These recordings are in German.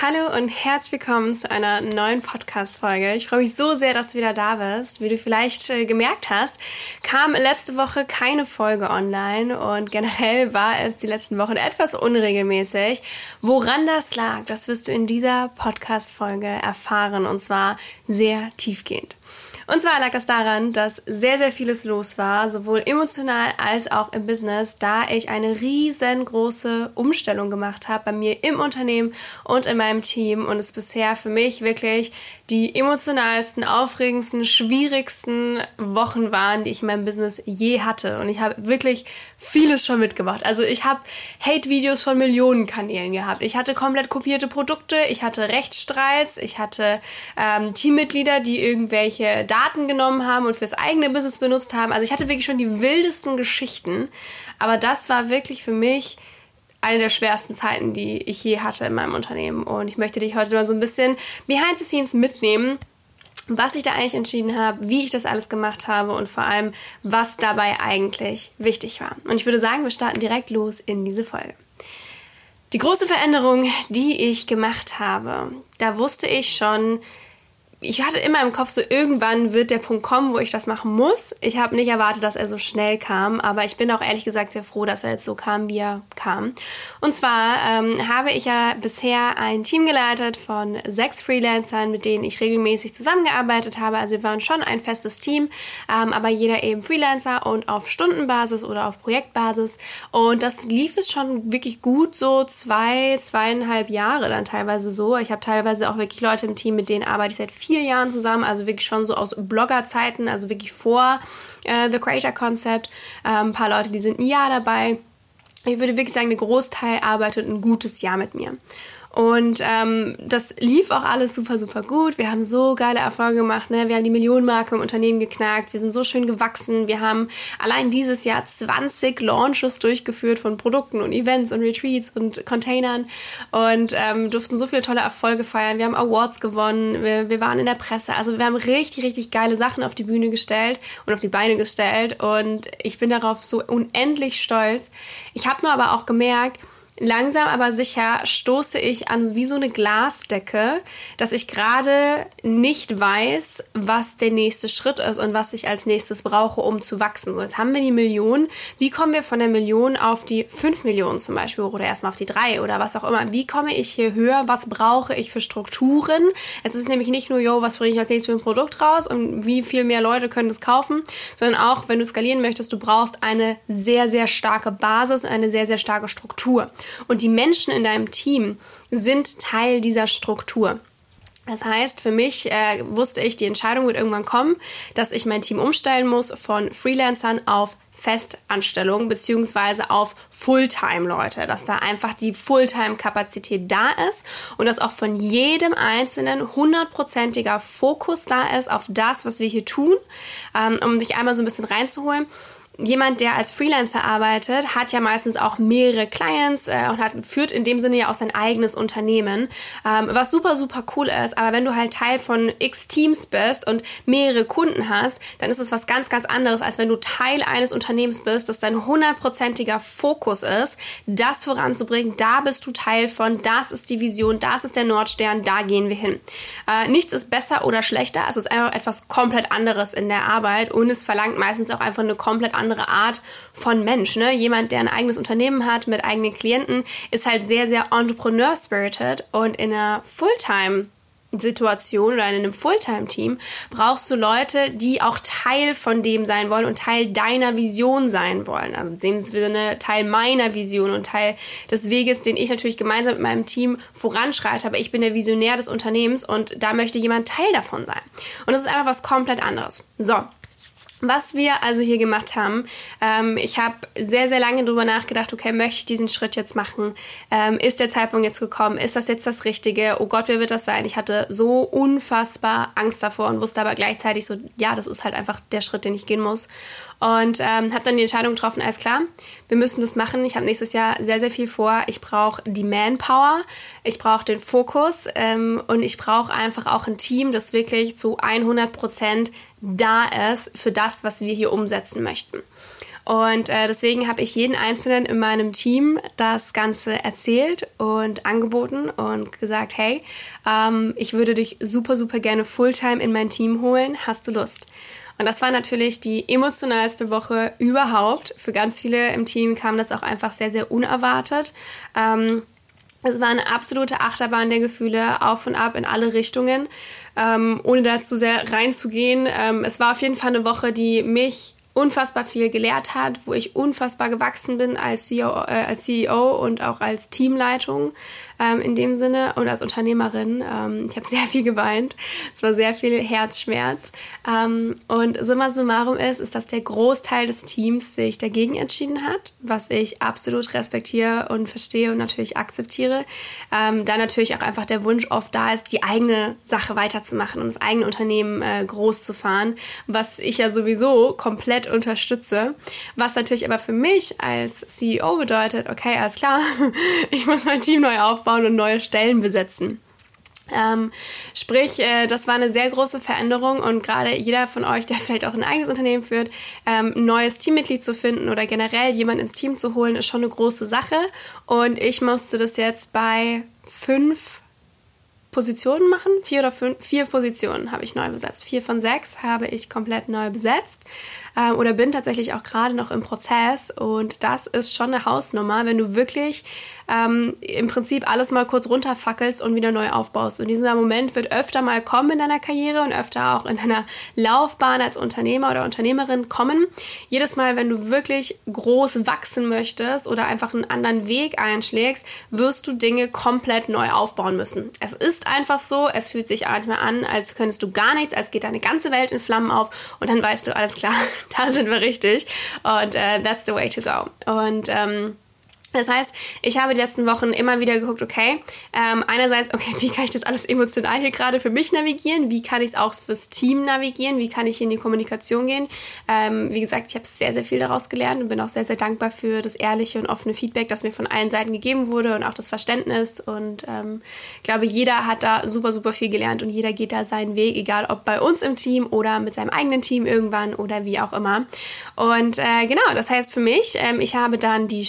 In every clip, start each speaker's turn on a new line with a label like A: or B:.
A: Hallo und herzlich willkommen zu einer neuen Podcast-Folge. Ich freue mich so sehr, dass du wieder da bist. Wie du vielleicht äh, gemerkt hast, kam letzte Woche keine Folge online und generell war es die letzten Wochen etwas unregelmäßig. Woran das lag, das wirst du in dieser Podcast-Folge erfahren und zwar sehr tiefgehend. Und zwar lag das daran, dass sehr, sehr vieles los war, sowohl emotional als auch im Business, da ich eine riesengroße Umstellung gemacht habe bei mir im Unternehmen und in meinem Team und es bisher für mich wirklich die emotionalsten, aufregendsten, schwierigsten Wochen waren, die ich in meinem Business je hatte. Und ich habe wirklich vieles schon mitgemacht. Also ich habe Hate-Videos von Millionen Kanälen gehabt. Ich hatte komplett kopierte Produkte, ich hatte Rechtsstreits, ich hatte ähm, Teammitglieder, die irgendwelche Daten genommen haben und fürs eigene Business benutzt haben. Also ich hatte wirklich schon die wildesten Geschichten. Aber das war wirklich für mich eine der schwersten Zeiten, die ich je hatte in meinem Unternehmen. Und ich möchte dich heute mal so ein bisschen behind the scenes mitnehmen, was ich da eigentlich entschieden habe, wie ich das alles gemacht habe und vor allem, was dabei eigentlich wichtig war. Und ich würde sagen, wir starten direkt los in diese Folge. Die große Veränderung, die ich gemacht habe, da wusste ich schon, ich hatte immer im Kopf so, irgendwann wird der Punkt kommen, wo ich das machen muss. Ich habe nicht erwartet, dass er so schnell kam, aber ich bin auch ehrlich gesagt sehr froh, dass er jetzt so kam, wie er kam. Und zwar ähm, habe ich ja bisher ein Team geleitet von sechs Freelancern, mit denen ich regelmäßig zusammengearbeitet habe. Also wir waren schon ein festes Team, ähm, aber jeder eben Freelancer und auf Stundenbasis oder auf Projektbasis. Und das lief es schon wirklich gut, so zwei, zweieinhalb Jahre dann teilweise so. Ich habe teilweise auch wirklich Leute im Team, mit denen arbeite ich seit vier Jahren zusammen, also wirklich schon so aus Blogger-Zeiten, also wirklich vor äh, The Creator Concept. Äh, ein paar Leute, die sind ein Jahr dabei. Ich würde wirklich sagen, der Großteil arbeitet ein gutes Jahr mit mir. Und ähm, das lief auch alles super, super gut. Wir haben so geile Erfolge gemacht. Ne? Wir haben die Millionenmarke im Unternehmen geknackt. Wir sind so schön gewachsen. Wir haben allein dieses Jahr 20 Launches durchgeführt von Produkten und Events und Retreats und Containern und ähm, durften so viele tolle Erfolge feiern. Wir haben Awards gewonnen. Wir, wir waren in der Presse. Also wir haben richtig, richtig geile Sachen auf die Bühne gestellt und auf die Beine gestellt. Und ich bin darauf so unendlich stolz. Ich habe nur aber auch gemerkt, langsam aber sicher stoße ich an wie so eine Glasdecke, dass ich gerade nicht weiß, was der nächste Schritt ist und was ich als nächstes brauche, um zu wachsen. So, jetzt haben wir die Million. Wie kommen wir von der Million auf die 5 Millionen zum Beispiel oder erstmal auf die 3 oder was auch immer? Wie komme ich hier höher? Was brauche ich für Strukturen? Es ist nämlich nicht nur, yo, was bringe ich als nächstes für ein Produkt raus und wie viel mehr Leute können das kaufen, sondern auch, wenn du skalieren möchtest, du brauchst eine sehr, sehr starke Basis, eine sehr, sehr starke Struktur. Und die Menschen in deinem Team sind Teil dieser Struktur. Das heißt, für mich äh, wusste ich, die Entscheidung wird irgendwann kommen, dass ich mein Team umstellen muss von Freelancern auf Festanstellungen beziehungsweise auf Fulltime-Leute, dass da einfach die Fulltime-Kapazität da ist und dass auch von jedem Einzelnen hundertprozentiger Fokus da ist auf das, was wir hier tun, ähm, um dich einmal so ein bisschen reinzuholen jemand, der als Freelancer arbeitet, hat ja meistens auch mehrere Clients äh, und hat, führt in dem Sinne ja auch sein eigenes Unternehmen, ähm, was super, super cool ist. Aber wenn du halt Teil von x Teams bist und mehrere Kunden hast, dann ist es was ganz, ganz anderes, als wenn du Teil eines Unternehmens bist, das dein hundertprozentiger Fokus ist, das voranzubringen. Da bist du Teil von, das ist die Vision, das ist der Nordstern, da gehen wir hin. Äh, nichts ist besser oder schlechter, es ist einfach etwas komplett anderes in der Arbeit und es verlangt meistens auch einfach eine komplett andere andere Art von Mensch. Ne? Jemand, der ein eigenes Unternehmen hat mit eigenen Klienten, ist halt sehr, sehr entrepreneur-spirited und in einer Fulltime- Situation oder in einem Fulltime-Team brauchst du Leute, die auch Teil von dem sein wollen und Teil deiner Vision sein wollen. Also in dem Sinne Teil meiner Vision und Teil des Weges, den ich natürlich gemeinsam mit meinem Team voranschreite. Aber ich bin der Visionär des Unternehmens und da möchte jemand Teil davon sein. Und das ist einfach was komplett anderes. So, was wir also hier gemacht haben, ähm, ich habe sehr, sehr lange darüber nachgedacht, okay, möchte ich diesen Schritt jetzt machen? Ähm, ist der Zeitpunkt jetzt gekommen? Ist das jetzt das Richtige? Oh Gott, wer wird das sein? Ich hatte so unfassbar Angst davor und wusste aber gleichzeitig so, ja, das ist halt einfach der Schritt, den ich gehen muss. Und ähm, habe dann die Entscheidung getroffen, alles klar, wir müssen das machen. Ich habe nächstes Jahr sehr, sehr viel vor. Ich brauche die Manpower, ich brauche den Fokus ähm, und ich brauche einfach auch ein Team, das wirklich zu 100 Prozent da ist für das, was wir hier umsetzen möchten. Und äh, deswegen habe ich jeden Einzelnen in meinem Team das Ganze erzählt und angeboten und gesagt, hey, ähm, ich würde dich super, super gerne Fulltime in mein Team holen. Hast du Lust? Und das war natürlich die emotionalste Woche überhaupt. Für ganz viele im Team kam das auch einfach sehr, sehr unerwartet. Ähm, es war eine absolute Achterbahn der Gefühle, auf und ab in alle Richtungen, ähm, ohne da zu sehr reinzugehen. Ähm, es war auf jeden Fall eine Woche, die mich unfassbar viel gelehrt hat, wo ich unfassbar gewachsen bin als CEO, äh, als CEO und auch als Teamleitung ähm, in dem Sinne und als Unternehmerin. Ähm, ich habe sehr viel geweint. Es war sehr viel Herzschmerz. Ähm, und summa summarum ist, ist, dass der Großteil des Teams sich dagegen entschieden hat, was ich absolut respektiere und verstehe und natürlich akzeptiere. Ähm, da natürlich auch einfach der Wunsch oft da ist, die eigene Sache weiterzumachen und das eigene Unternehmen äh, groß zu fahren, was ich ja sowieso komplett unterstütze. Was natürlich aber für mich als CEO bedeutet, okay, alles klar, ich muss mein Team neu aufbauen und neue Stellen besetzen. Ähm, sprich, äh, das war eine sehr große Veränderung und gerade jeder von euch, der vielleicht auch ein eigenes Unternehmen führt, ähm, ein neues Teammitglied zu finden oder generell jemanden ins Team zu holen, ist schon eine große Sache. Und ich musste das jetzt bei fünf Positionen machen. Vier oder fünf, vier Positionen habe ich neu besetzt. Vier von sechs habe ich komplett neu besetzt ähm, oder bin tatsächlich auch gerade noch im Prozess. Und das ist schon eine Hausnummer, wenn du wirklich ähm, im Prinzip alles mal kurz runterfackelst und wieder neu aufbaust. Und dieser Moment wird öfter mal kommen in deiner Karriere und öfter auch in deiner Laufbahn als Unternehmer oder Unternehmerin kommen. Jedes Mal, wenn du wirklich groß wachsen möchtest oder einfach einen anderen Weg einschlägst, wirst du Dinge komplett neu aufbauen müssen. Es ist einfach so, es fühlt sich manchmal an, als könntest du gar nichts, als geht deine ganze Welt in Flammen auf und dann weißt du, alles klar, da sind wir richtig und uh, that's the way to go. Und ähm, das heißt, ich habe die letzten Wochen immer wieder geguckt, okay, ähm, einerseits, okay, wie kann ich das alles emotional hier gerade für mich navigieren? Wie kann ich es auch fürs Team navigieren? Wie kann ich in die Kommunikation gehen? Ähm, wie gesagt, ich habe sehr, sehr viel daraus gelernt und bin auch sehr, sehr dankbar für das ehrliche und offene Feedback, das mir von allen Seiten gegeben wurde und auch das Verständnis. Und ähm, ich glaube, jeder hat da super, super viel gelernt und jeder geht da seinen Weg, egal ob bei uns im Team oder mit seinem eigenen Team irgendwann oder wie auch immer. Und äh, genau, das heißt für mich, ähm, ich habe dann die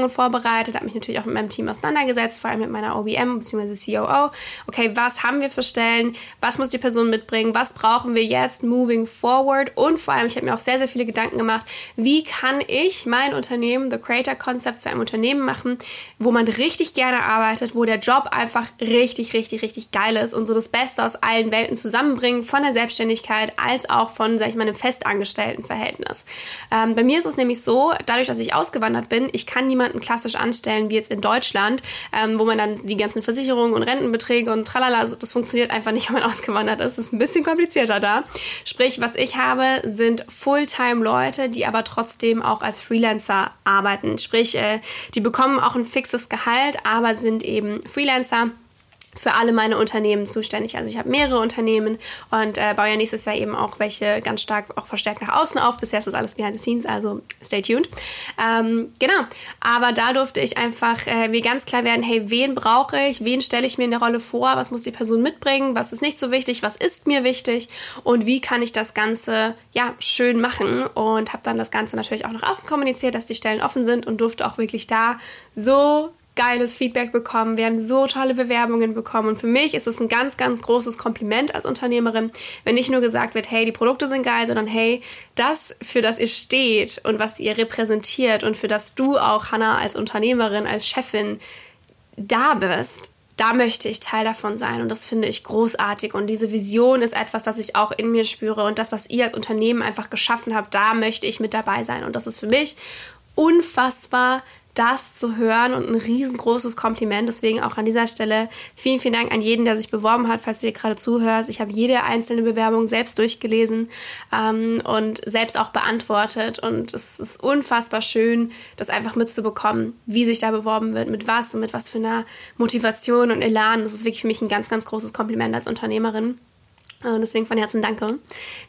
A: Stellenausschreibungen vorbereitet, habe mich natürlich auch mit meinem Team auseinandergesetzt, vor allem mit meiner OBM bzw. COO. Okay, was haben wir für Stellen? Was muss die Person mitbringen? Was brauchen wir jetzt moving forward? Und vor allem, ich habe mir auch sehr, sehr viele Gedanken gemacht, wie kann ich mein Unternehmen, The Creator Concept, zu einem Unternehmen machen, wo man richtig gerne arbeitet, wo der Job einfach richtig, richtig, richtig geil ist und so das Beste aus allen Welten zusammenbringen, von der Selbstständigkeit als auch von, sag ich mal, einem festangestellten Verhältnis. Ähm, bei mir ist es nämlich so, dadurch, dass ich ausgewandert bin, ich kann niemanden klassisch anstellen wie jetzt in Deutschland, ähm, wo man dann die ganzen Versicherungen und Rentenbeträge und tralala, das funktioniert einfach nicht, wenn man ausgewandert ist. Das ist ein bisschen komplizierter da. Sprich, was ich habe, sind Fulltime-Leute, die aber trotzdem auch als Freelancer arbeiten. Sprich, äh, die bekommen auch ein fixes Gehalt, aber sind eben Freelancer für alle meine Unternehmen zuständig. Also ich habe mehrere Unternehmen und äh, baue ja nächstes Jahr eben auch welche ganz stark auch verstärkt nach außen auf. Bisher ist das alles behind the scenes, also stay tuned. Ähm, genau, aber da durfte ich einfach äh, mir ganz klar werden, hey, wen brauche ich, wen stelle ich mir in der Rolle vor, was muss die Person mitbringen, was ist nicht so wichtig, was ist mir wichtig? Und wie kann ich das Ganze ja schön machen? Und habe dann das Ganze natürlich auch nach außen kommuniziert, dass die Stellen offen sind und durfte auch wirklich da so geiles Feedback bekommen. Wir haben so tolle Bewerbungen bekommen. Und für mich ist es ein ganz, ganz großes Kompliment als Unternehmerin, wenn nicht nur gesagt wird, hey, die Produkte sind geil, sondern hey, das, für das ihr steht und was ihr repräsentiert und für das du auch, Hannah, als Unternehmerin, als Chefin da bist, da möchte ich Teil davon sein und das finde ich großartig und diese Vision ist etwas, das ich auch in mir spüre und das, was ihr als Unternehmen einfach geschaffen habt, da möchte ich mit dabei sein und das ist für mich unfassbar das zu hören und ein riesengroßes Kompliment. Deswegen auch an dieser Stelle vielen, vielen Dank an jeden, der sich beworben hat, falls du dir gerade zuhörst. Ich habe jede einzelne Bewerbung selbst durchgelesen ähm, und selbst auch beantwortet. Und es ist unfassbar schön, das einfach mitzubekommen, wie sich da beworben wird, mit was und mit was für einer Motivation und Elan. Das ist wirklich für mich ein ganz, ganz großes Kompliment als Unternehmerin. Und deswegen von Herzen danke.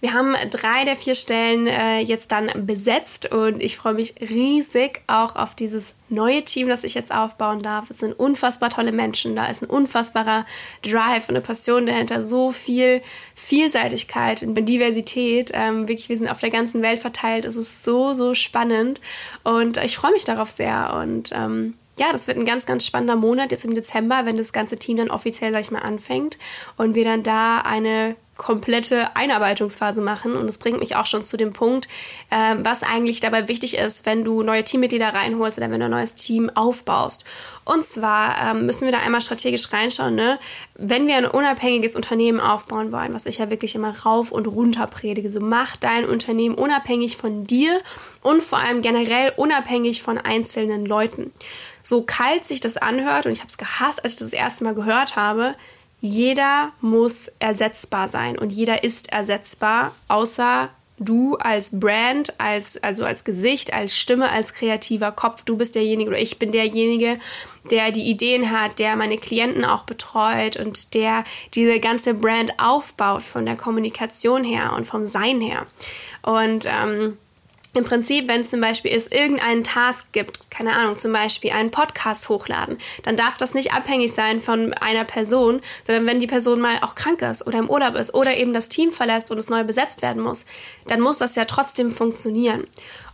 A: Wir haben drei der vier Stellen äh, jetzt dann besetzt und ich freue mich riesig auch auf dieses neue Team, das ich jetzt aufbauen darf. Es sind unfassbar tolle Menschen, da ist ein unfassbarer Drive und eine Passion dahinter, so viel Vielseitigkeit und Diversität. Ähm, wirklich, wir sind auf der ganzen Welt verteilt. Es ist so, so spannend und ich freue mich darauf sehr und ähm, ja, das wird ein ganz, ganz spannender Monat jetzt im Dezember, wenn das ganze Team dann offiziell, sag ich mal, anfängt und wir dann da eine komplette Einarbeitungsphase machen. Und das bringt mich auch schon zu dem Punkt, äh, was eigentlich dabei wichtig ist, wenn du neue Teammitglieder reinholst oder wenn du ein neues Team aufbaust. Und zwar ähm, müssen wir da einmal strategisch reinschauen, ne? wenn wir ein unabhängiges Unternehmen aufbauen wollen, was ich ja wirklich immer rauf und runter predige, so mach dein Unternehmen unabhängig von dir und vor allem generell unabhängig von einzelnen Leuten. So kalt sich das anhört und ich habe es gehasst, als ich das, das erste Mal gehört habe, jeder muss ersetzbar sein und jeder ist ersetzbar, außer du als Brand, als, also als Gesicht, als Stimme, als kreativer Kopf. Du bist derjenige oder ich bin derjenige, der die Ideen hat, der meine Klienten auch betreut und der diese ganze Brand aufbaut von der Kommunikation her und vom Sein her. Und ähm, im Prinzip, wenn es zum Beispiel ist, irgendeinen Task gibt, keine Ahnung, zum Beispiel einen Podcast hochladen, dann darf das nicht abhängig sein von einer Person, sondern wenn die Person mal auch krank ist oder im Urlaub ist oder eben das Team verlässt und es neu besetzt werden muss, dann muss das ja trotzdem funktionieren.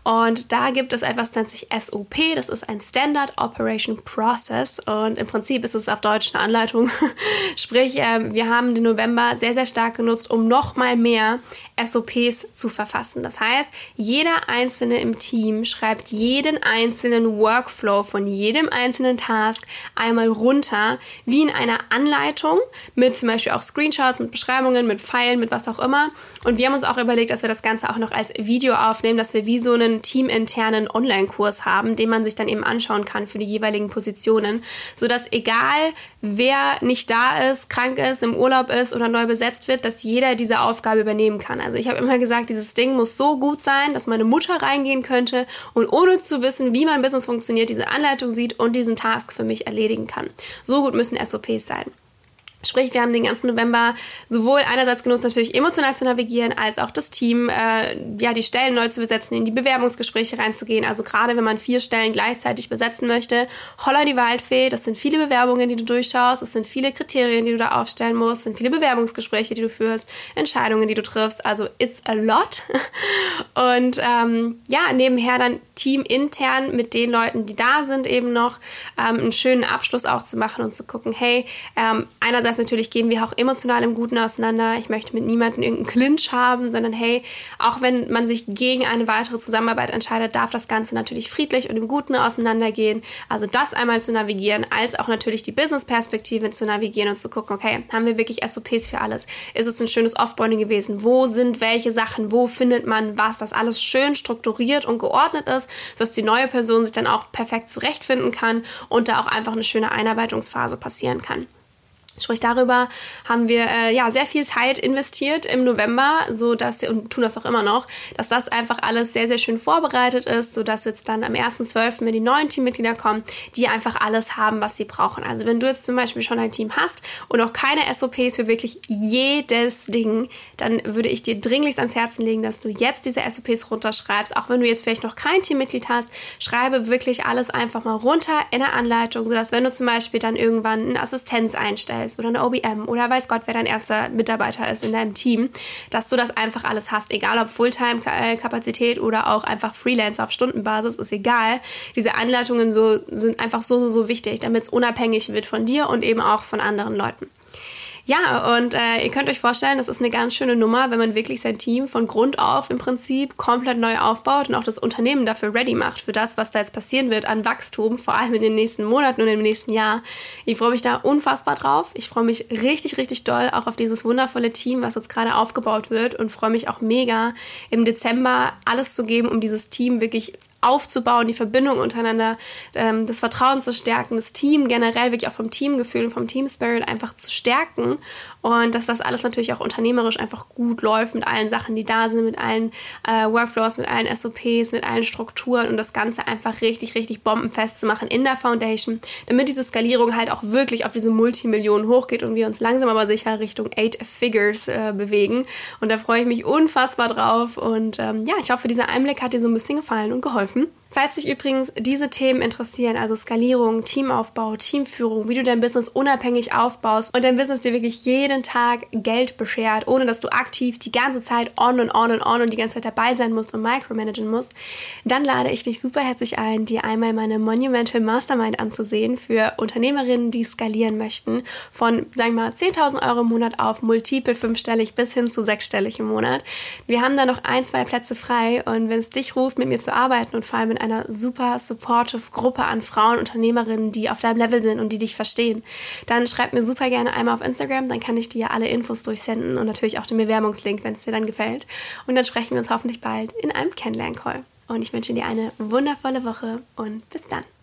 A: Und da gibt es etwas, das nennt sich SOP. Das ist ein Standard Operation Process. Und im Prinzip ist es auf Deutsch eine Anleitung. Sprich, äh, wir haben den November sehr, sehr stark genutzt, um nochmal mehr SOPs zu verfassen. Das heißt, jeder Einzelne im Team schreibt jeden einzelnen Workflow von jedem einzelnen Task einmal runter, wie in einer Anleitung, mit zum Beispiel auch Screenshots, mit Beschreibungen, mit Pfeilen, mit was auch immer. Und wir haben uns auch überlegt, dass wir das Ganze auch noch als Video aufnehmen, dass wir wie so einen teaminternen Online-Kurs haben, den man sich dann eben anschauen kann für die jeweiligen Positionen, sodass egal wer nicht da ist, krank ist, im Urlaub ist oder neu besetzt wird, dass jeder diese Aufgabe übernehmen kann. Also ich habe immer gesagt, dieses Ding muss so gut sein, dass meine Mutter reingehen könnte und ohne zu wissen, wie mein Business funktioniert, diese Anleitung sieht und diesen Task für mich erledigen kann. So gut müssen SOPs sein. Sprich, wir haben den ganzen November sowohl einerseits genutzt, natürlich emotional zu navigieren, als auch das Team, äh, ja, die Stellen neu zu besetzen, in die Bewerbungsgespräche reinzugehen. Also gerade wenn man vier Stellen gleichzeitig besetzen möchte, holla die Waldfee, das sind viele Bewerbungen, die du durchschaust, es sind viele Kriterien, die du da aufstellen musst, sind viele Bewerbungsgespräche, die du führst, Entscheidungen, die du triffst. Also it's a lot. Und ähm, ja, nebenher dann Team intern mit den Leuten, die da sind, eben noch ähm, einen schönen Abschluss auch zu machen und zu gucken, hey, ähm, einerseits Einerseits natürlich gehen wir auch emotional im Guten auseinander. Ich möchte mit niemandem irgendeinen Clinch haben, sondern hey, auch wenn man sich gegen eine weitere Zusammenarbeit entscheidet, darf das Ganze natürlich friedlich und im Guten auseinandergehen. Also das einmal zu navigieren, als auch natürlich die Business-Perspektive zu navigieren und zu gucken, okay, haben wir wirklich SOPs für alles? Ist es ein schönes Offboarding gewesen? Wo sind welche Sachen? Wo findet man was? Dass alles schön strukturiert und geordnet ist, sodass die neue Person sich dann auch perfekt zurechtfinden kann und da auch einfach eine schöne Einarbeitungsphase passieren kann. Sprich, darüber haben wir äh, ja sehr viel Zeit investiert im November, so dass und tun das auch immer noch, dass das einfach alles sehr sehr schön vorbereitet ist, so dass jetzt dann am 1.12., wenn die neuen Teammitglieder kommen, die einfach alles haben, was sie brauchen. Also wenn du jetzt zum Beispiel schon ein Team hast und auch keine SOPs für wirklich jedes Ding, dann würde ich dir dringlichst ans Herzen legen, dass du jetzt diese SOPs runterschreibst, auch wenn du jetzt vielleicht noch kein Teammitglied hast, schreibe wirklich alles einfach mal runter in der Anleitung, so dass wenn du zum Beispiel dann irgendwann eine Assistenz einstellst ist oder eine OBM oder weiß Gott, wer dein erster Mitarbeiter ist in deinem Team, dass du das einfach alles hast, egal ob Fulltime-Kapazität oder auch einfach Freelancer auf Stundenbasis, ist egal. Diese Anleitungen so, sind einfach so, so, so wichtig, damit es unabhängig wird von dir und eben auch von anderen Leuten. Ja, und äh, ihr könnt euch vorstellen, das ist eine ganz schöne Nummer, wenn man wirklich sein Team von Grund auf im Prinzip komplett neu aufbaut und auch das Unternehmen dafür ready macht, für das, was da jetzt passieren wird an Wachstum, vor allem in den nächsten Monaten und im nächsten Jahr. Ich freue mich da unfassbar drauf. Ich freue mich richtig, richtig doll auch auf dieses wundervolle Team, was jetzt gerade aufgebaut wird und freue mich auch mega, im Dezember alles zu geben, um dieses Team wirklich aufzubauen, die Verbindung untereinander, ähm, das Vertrauen zu stärken, das Team generell wirklich auch vom Teamgefühl und vom Team Spirit einfach zu stärken und dass das alles natürlich auch unternehmerisch einfach gut läuft mit allen Sachen, die da sind, mit allen äh, Workflows, mit allen SOPs, mit allen Strukturen und das Ganze einfach richtig, richtig bombenfest zu machen in der Foundation, damit diese Skalierung halt auch wirklich auf diese Multimillionen hochgeht und wir uns langsam aber sicher Richtung Eight Figures äh, bewegen. Und da freue ich mich unfassbar drauf und ähm, ja, ich hoffe, dieser Einblick hat dir so ein bisschen gefallen und geholfen. Falls dich übrigens diese Themen interessieren, also Skalierung, Teamaufbau, Teamführung, wie du dein Business unabhängig aufbaust und dein Business dir wirklich jeden Tag Geld beschert, ohne dass du aktiv die ganze Zeit on und on und on und die ganze Zeit dabei sein musst und micromanagen musst, dann lade ich dich super herzlich ein, dir einmal meine Monumental Mastermind anzusehen für Unternehmerinnen, die skalieren möchten, von, sagen wir mal, 10.000 Euro im Monat auf multiple fünfstellig bis hin zu sechsstellig im Monat. Wir haben da noch ein, zwei Plätze frei und wenn es dich ruft, mit mir zu arbeiten und vor allem in einer super supportive Gruppe an Frauen, Unternehmerinnen, die auf deinem Level sind und die dich verstehen, dann schreib mir super gerne einmal auf Instagram, dann kann ich dir alle Infos durchsenden und natürlich auch den Bewerbungslink, wenn es dir dann gefällt. Und dann sprechen wir uns hoffentlich bald in einem Kennenlern-Call. Und ich wünsche dir eine wundervolle Woche und bis dann.